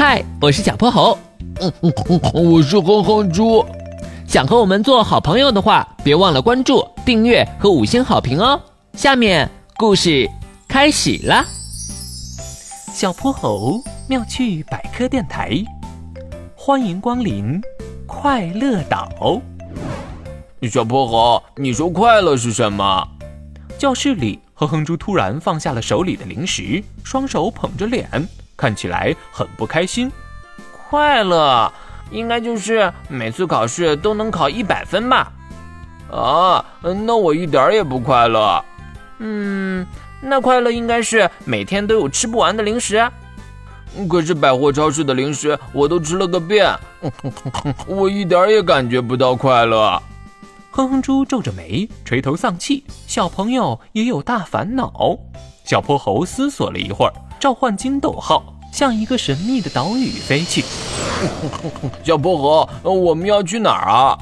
嗨，我是小泼猴。嗯嗯嗯，我是哼哼猪。想和我们做好朋友的话，别忘了关注、订阅和五星好评哦。下面故事开始啦。小泼猴妙趣百科电台，欢迎光临快乐岛。小泼猴，你说快乐是什么？教室里，哼哼猪突然放下了手里的零食，双手捧着脸，看起来很不开心。快乐应该就是每次考试都能考一百分吧？啊，那我一点也不快乐。嗯，那快乐应该是每天都有吃不完的零食。可是百货超市的零食我都吃了个遍，我一点也感觉不到快乐。哼哼猪皱着眉，垂头丧气。小朋友也有大烦恼。小泼猴思索了一会儿，召唤金斗号，向一个神秘的岛屿飞去。小薄荷，我们要去哪儿啊？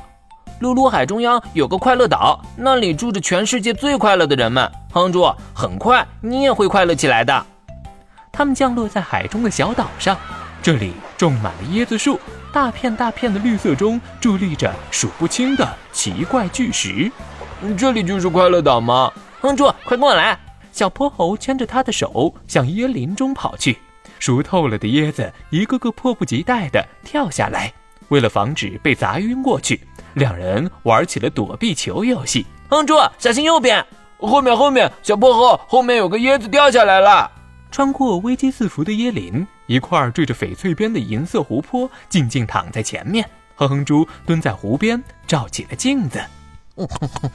露露海中央有个快乐岛，那里住着全世界最快乐的人们。哼哼猪，很快你也会快乐起来的。他们降落在海中的小岛上，这里种满了椰子树。大片大片的绿色中伫立着数不清的奇怪巨石，这里就是快乐岛吗？哼猪，快跟我来！小泼猴牵着他的手向椰林中跑去，熟透了的椰子一个个迫不及待地跳下来。为了防止被砸晕过去，两人玩起了躲避球游戏。哼猪，小心右边，后面后面，小泼猴后面有个椰子掉下来了。穿过危机四伏的椰林。一块缀着翡翠边的银色湖泊静静躺在前面，哼哼猪蹲在湖边照起了镜子，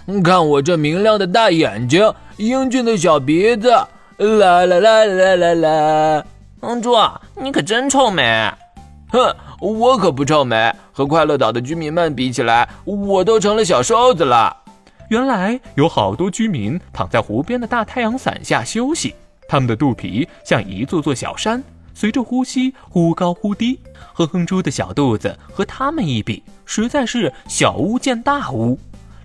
哼 看我这明亮的大眼睛，英俊的小鼻子，啦啦啦啦啦啦！哼猪，你可真臭美！哼，我可不臭美，和快乐岛的居民们比起来，我都成了小瘦子了。原来有好多居民躺在湖边的大太阳伞下休息，他们的肚皮像一座座小山。随着呼吸忽高忽低，哼哼猪的小肚子和他们一比，实在是小巫见大巫。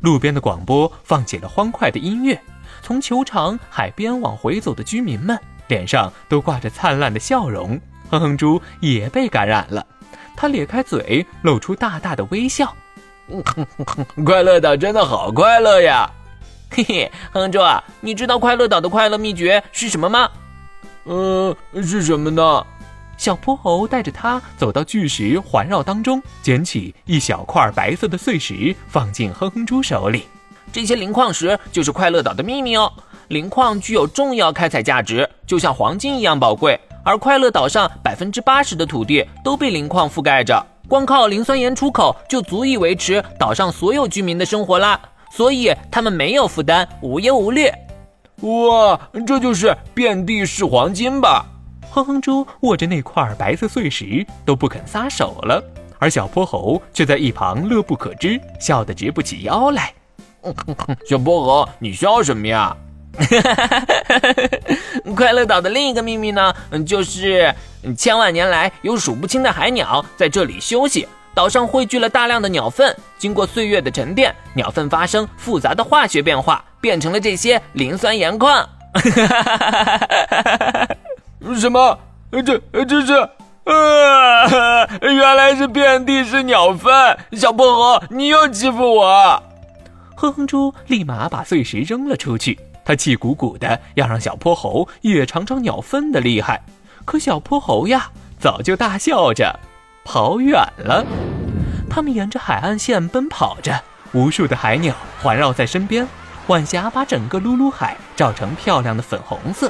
路边的广播放起了欢快的音乐，从球场、海边往回走的居民们脸上都挂着灿烂的笑容。哼哼猪也被感染了，他咧开嘴，露出大大的微笑。快乐岛真的好快乐呀！嘿嘿，哼哼猪啊，你知道快乐岛的快乐秘诀是什么吗？嗯，是什么呢？小泼猴带着他走到巨石环绕当中，捡起一小块白色的碎石，放进哼哼猪手里。这些磷矿石就是快乐岛的秘密哦。磷矿具有重要开采价值，就像黄金一样宝贵。而快乐岛上百分之八十的土地都被磷矿覆盖着，光靠磷酸盐出口就足以维持岛上所有居民的生活啦。所以他们没有负担，无忧无虑。哇，这就是遍地是黄金吧？哼哼猪握着那块白色碎石都不肯撒手了，而小泼猴却在一旁乐不可支，笑得直不起腰来。小泼猴，你笑什么呀？快乐岛的另一个秘密呢，就是千万年来有数不清的海鸟在这里休息。岛上汇聚了大量的鸟粪，经过岁月的沉淀，鸟粪发生复杂的化学变化，变成了这些磷酸盐矿。什么？这这是？啊！原来是遍地是鸟粪！小泼猴，你又欺负我！哼哼猪立马把碎石扔了出去，他气鼓鼓的要让小泼猴也尝尝鸟粪的厉害。可小泼猴呀，早就大笑着。跑远了，他们沿着海岸线奔跑着，无数的海鸟环绕在身边，晚霞把整个噜噜海照成漂亮的粉红色，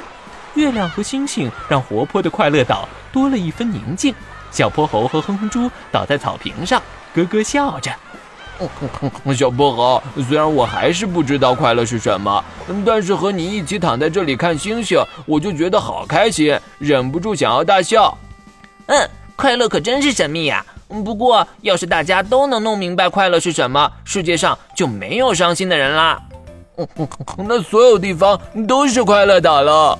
月亮和星星让活泼的快乐岛多了一分宁静。小泼猴和哼哼猪倒在草坪上，咯咯笑着。小泼猴，虽然我还是不知道快乐是什么，但是和你一起躺在这里看星星，我就觉得好开心，忍不住想要大笑。嗯。快乐可真是神秘呀！不过，要是大家都能弄明白快乐是什么，世界上就没有伤心的人啦。那所有地方都是快乐岛了。